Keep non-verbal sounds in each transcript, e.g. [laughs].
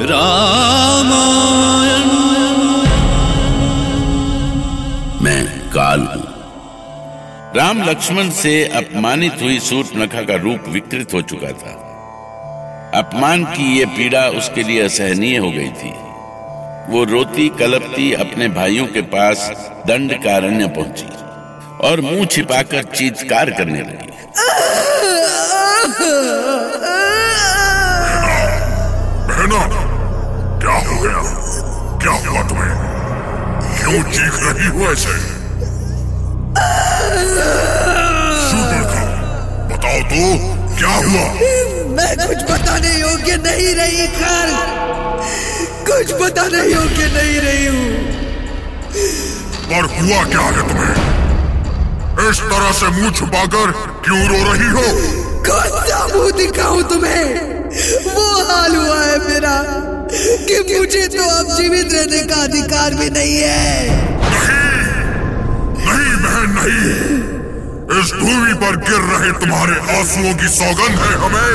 रामायण। मैं काल हूँ। राम लक्ष्मण से अपमानित हुई सूर्पनखा का रूप विकृत हो चुका था। अपमान की ये पीड़ा उसके लिए असहनीय हो गई थी। वो रोती कलपती अपने भाइयों के पास दंड कारण्य पहुँची और मुँह छिपाकर चीत्कार करने लगी। बहना क्या हो गया? क्या हुआ तुम्हें? क्यों चीख रही हो ऐसे? बताओ तो क्या हुआ? मैं कुछ बताने योग्य नहीं रही कर कुछ बताने योग्य नहीं रही हूँ। पर हुआ क्या है तुम्हें? इस तरह से मुँह छुपाकर क्यों रो रही हो? कौन सा मुँह दिखाऊँ तुम्हें? वो हाल हुआ है मेरा। कि मुझे तो अब जीवित रहने का अधिकार भी नहीं है। नहीं बहन नहीं। इस भूमि पर गिर रहे तुम्हारे आंसुओं की सौगंध है हमें।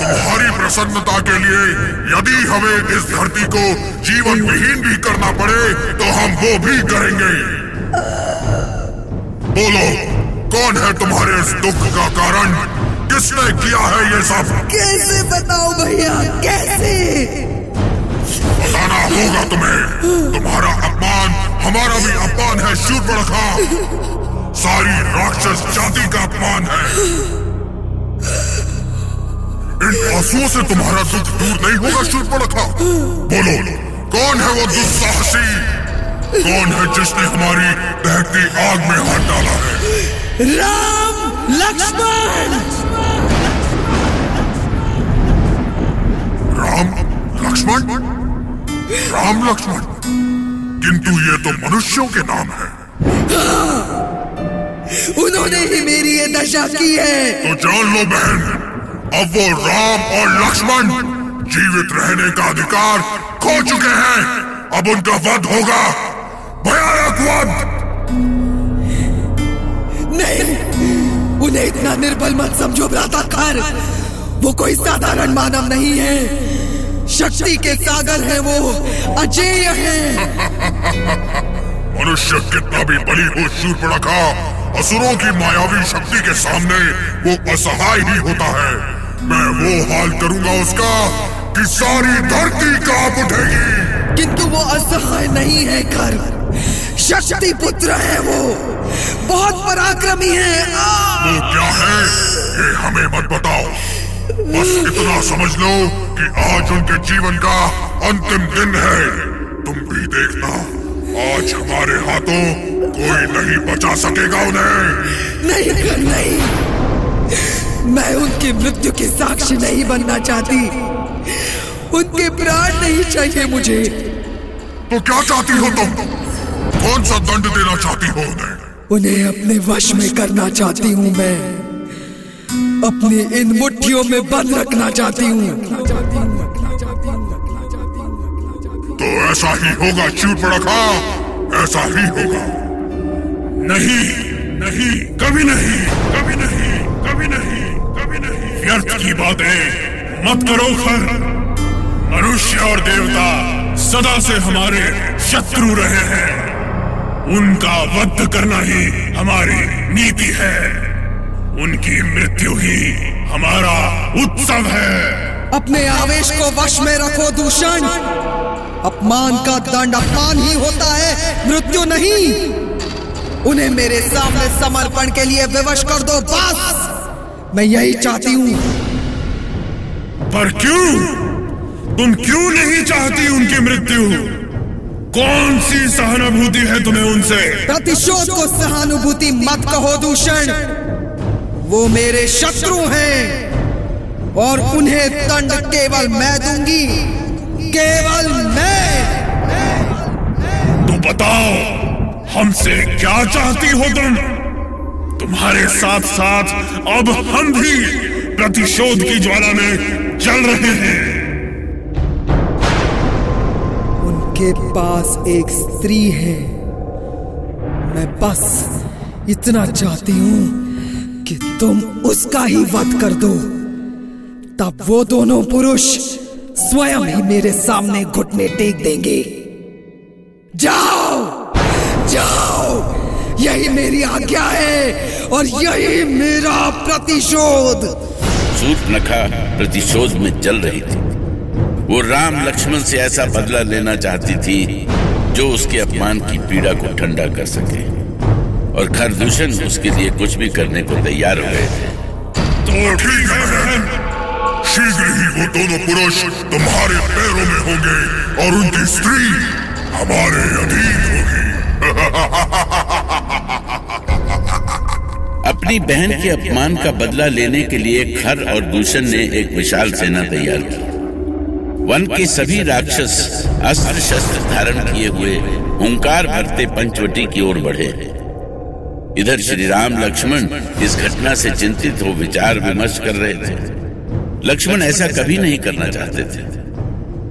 तुम्हारी प्रसन्नता के लिए यदि हमें इस धरती को जीवन विहीन भी करना पड़े तो हम वो भी करेंगे। बोलो कौन है तुम्हारे इस दुख का कारण? किसने किया है ये सब? कैसे बताओ भैया? कैसे? बताना होगा तुम्हें। तुम्हारा अपमान हमारा भी अपमान है शूर्पणखा सारी राक्षस जाति का अपमान है। इन आंसुओं से तुम्हारा दुख दूर नहीं होगा शूर्पणखा बोलो कौन है वो दुस्साहसी? कौन है जिसने हमारी दहकती आग में हाथ डाला है? राम लक्ष्मण! राम लक्ष्मण? राम लक्ष्मण किंतु ये तो मनुष्यों के नाम है। उन्होंने ही मेरी ये दशा की है। तो जान लो बहन अब वो राम और लक्ष्मण जीवित रहने का अधिकार खो चुके हैं। अब उनका वध होगा। भयानक वध। नहीं उन्हें इतना निर्बल मत समझो भ्राता कर वो कोई साधारण मानव नहीं है। शक्ति के सागर है वो। अजेय है। मनुष्य कितना भी बली हो शूर शूर्पणखा असुरों की मायावी शक्ति के सामने वो असहाय ही होता है। मैं वो हाल करूँगा उसका कि सारी धरती काँप उठेगी। किंतु वो असहाय नहीं है कर शक्ति पुत्र है वो। बहुत पराक्रमी है। आ! वो क्या है ये हमें मत बताओ। बस इतना समझ लो कि आज उनके जीवन का अंतिम दिन है। तुम भी देखना आज हमारे हाथों कोई नहीं बचा सकेगा उन्हें। नहीं नहीं। मैं उनकी मृत्यु के साक्षी नहीं बनना चाहती। उनके प्राण नहीं चाहिए मुझे। तो क्या चाहती हो तुम? कौन सा दंड देना चाहती हो उन्हें? उन्हें अपने वश में करना चाहती हूँ मैं। अपनी इन मुट्ठियों में बंद रखना चाहती हूँ। तो ऐसा ही होगा चुप रखा ऐसा ही होगा। नहीं नहीं, कभी नहीं कभी नहीं कभी नहीं कभी नहीं। व्यर्थ की बातें मत करो, खर। मनुष्य और देवता सदा से हमारे शत्रु रहे हैं। उनका वध करना ही हमारी नीति है। उनकी मृत्यु ही हमारा उत्सव है। अपने आवेश को वश में रखो दूषण। अपमान का दंड अपमान ही होता है मृत्यु नहीं। उन्हें मेरे सामने समर्पण के लिए विवश कर दो बस। मैं यही चाहती हूँ। पर क्यों? तुम क्यों नहीं चाहती उनकी मृत्यु? कौन सी सहानुभूति है तुम्हें उनसे? प्रतिशोध को सहानुभूति मत कहो दूषण। वो मेरे शत्रु हैं। और उन्हें दंड केवल मैं दूँगी। केवल मैं। तो बताओ हमसे क्या चाहती हो तुम? तुम्हारे साथ साथ अब हम भी प्रतिशोध की ज्वाला में जल रहे हैं। उनके पास एक स्त्री है। मैं बस इतना चाहती हूँ कि तुम उसका ही वध कर दो। तब वो दोनों पुरुष स्वयं ही मेरे सामने घुटने टेक देंगे। जाओ जाओ, यही मेरी आज्ञा है और यही मेरा प्रतिशोध। सूर्पनखा प्रतिशोध में जल रही थी। वो राम लक्ष्मण से ऐसा बदला लेना चाहती थी जो उसके अपमान की पीड़ा को ठंडा कर सके। और खरदूषण उसके लिए कुछ भी करने को तैयार हो गए थे। तो ठीक है बहन। शीघ्र ही वो दोनों पुरुष तुम्हारे पैरों में होंगे और उनकी स्त्री हमारे अधीन होगी। अपनी बहन के अपमान का बदला लेने के लिए खर और दूषण ने एक विशाल सेना तैयार की। वन के सभी राक्षस अस्त्र शस्त्र धारण किए हुए हुंकार भरते पंचवटी की ओर बढ़े। इधर श्री राम लक्ष्मण इस घटना से चिंतित हो विचार विमर्श कर रहे थे। लक्ष्मण ऐसा कभी नहीं करना चाहते थे।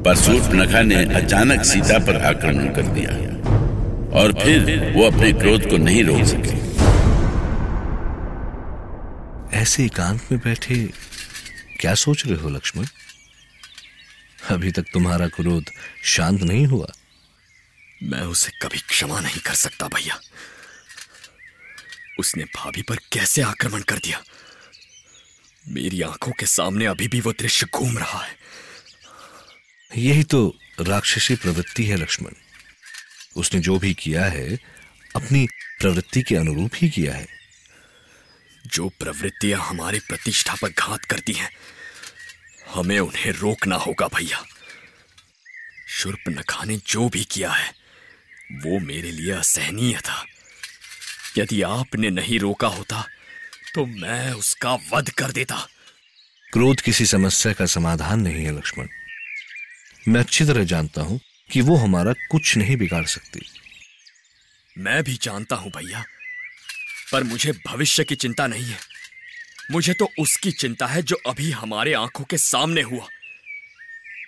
पर सूर्पनखा ने अचानक सीता पर आक्रमण कर दिया और फिर वो अपने क्रोध को नहीं रोक सके। ऐसे एकांत में बैठे क्या सोच रहे हो लक्ष्मण? अभी तक तुम्हारा क्रोध शांत नहीं हुआ। मैं उसे कभी क्षमा नहीं कर सकता भैया। उसने भाभी पर कैसे आक्रमण कर दिया? मेरी आँखों के सामने अभी भी वो दृश्य घूम रहा है। यही तो राक्षसी प्रवृत्ति है लक्ष्मण। उसने जो भी किया है अपनी प्रवृत्ति के अनुरूप ही किया है। जो प्रवृत्तियाँ हमारी प्रतिष्ठा पर घात करती हैं हमें उन्हें रोकना होगा भैया। शुर्पनखा ने जो भी किया है वो मेरे लिए असहनीय था। यदि आपने नहीं रोका होता तो मैं उसका वध कर देता। क्रोध किसी समस्या का समाधान नहीं है लक्ष्मण। मैं अच्छी तरह जानता हूँ कि वो हमारा कुछ नहीं बिगाड़ सकती। मैं भी जानता हूँ भैया पर मुझे भविष्य की चिंता नहीं है। मुझे तो उसकी चिंता है जो अभी हमारे आँखों के सामने हुआ।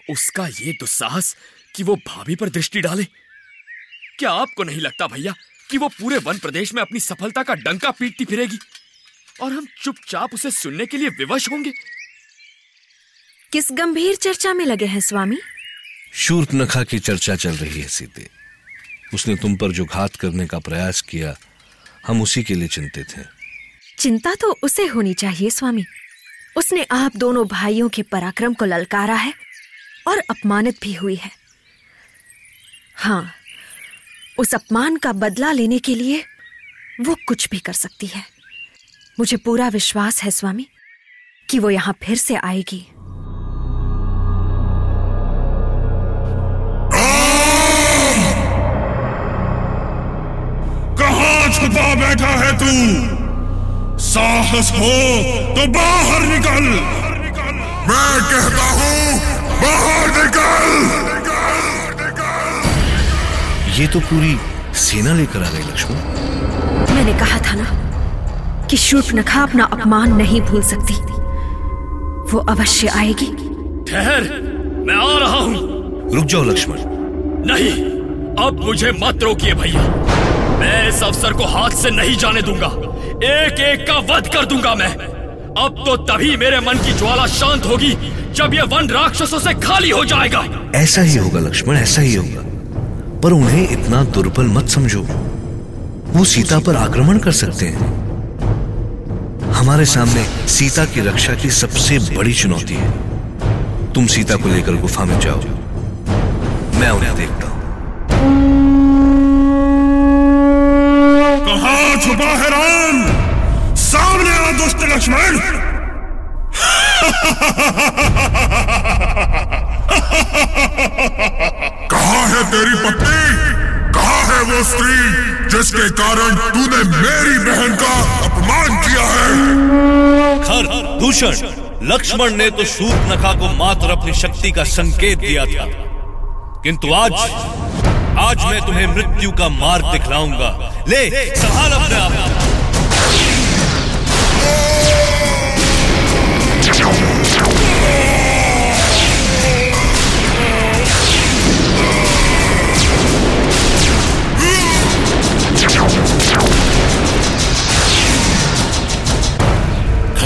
उसका ये दुस्साहस कि वो भाभी पर दृष्टि डाले। क्या आपको नहीं लगता भैया कि वो पूरे वन प्रदेश में अपनी सफलता का डंका पीटती फिरेगी। और हम चुपचाप उसे सुनने के लिए विवश होंगे। किस गंभीर चर्चा में लगे हैं स्वामी? शूर्पनखा की चर्चा चल रही है सीते। उसने तुम पर जो घात करने का प्रयास किया हम उसी के लिए चिंतित हैं। चिंता तो उसे होनी चाहिए स्वामी। उसने आप दोनों भाइयों के पराक्रम को ललकारा है और अपमानित भी हुई है। हाँ उस अपमान का बदला लेने के लिए वो कुछ भी कर सकती है। मुझे पूरा विश्वास है, स्वामी, कि वो यहाँ फिर से आएगी। कहाँ छुपा बैठा है तू? साहस हो तो बाहर निकल। मैं कहता हूँ, बाहर निकल। ये तो पूरी सेना लेकर आ गई लक्ष्मण। मैंने कहा था ना कि शूर्पनखा अपना अपमान नहीं भूल सकती। वो अवश्य आएगी। ठहर मैं आ रहा हूँ। रुक जाओ लक्ष्मण। नहीं अब मुझे मत रोकिए भैया। मैं इस अवसर को हाथ से नहीं जाने दूँगा। एक एक का वध कर दूँगा मैं। अब तो तभी मेरे मन की ज्वाला शांत होगी जब ये वन राक्षसों से खाली हो जाएगा। ऐसा ही होगा लक्ष्मण ऐसा ही होगा। पर उन्हें इतना दुर्बल मत समझो। वो सीता पर आक्रमण कर सकते हैं। हमारे सामने सीता की रक्षा की सबसे बड़ी चुनौती है। तुम सीता को लेकर गुफा में जाओ। मैं उन्हें देखता हूँ। कहाँ छुपा है राम? सामने आ, दुष्ट लक्ष्मण। [laughs] कहाँ है तेरी पत्नी? कहा है वो स्त्री जिसके कारण तूने मेरी बहन का अपमान किया है? खर, दूषण, लक्ष्मण ने तो शूर्पनखा को मात्र अपनी शक्ति का संकेत दिया था। किंतु आज आज मैं तुम्हें मृत्यु का मार्ग दिखलाऊँगा। ले, संभाल अपने आप।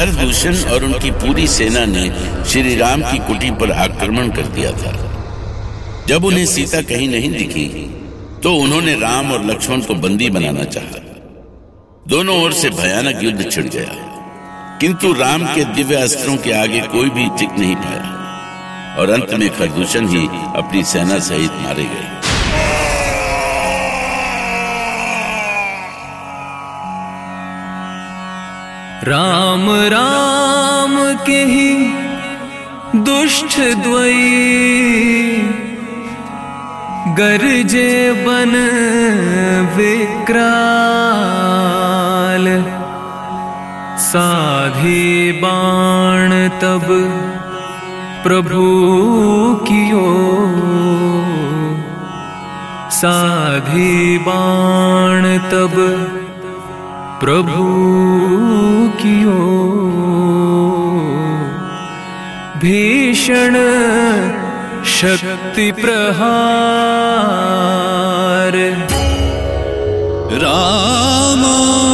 खरदूषण और उनकी पूरी सेना ने श्री राम की कुटी पर आक्रमण कर दिया था। जब उन्हें सीता कहीं नहीं दिखी तो उन्होंने राम और लक्ष्मण को बंदी बनाना चाहा। दोनों ओर से भयानक युद्ध छिड़ गया। किंतु राम के दिव्य अस्त्रों के आगे कोई भी टिक नहीं पाया। और अंत में खरदूषण ही अपनी सेना सहित मारे गए। राम राम के ही दुष्ट द्वई गरजे बन विक्राल। साधी बाण तब प्रभु कियो साधी बाण तब प्रभु कियो? भीषण शक्ति प्रहार। रामा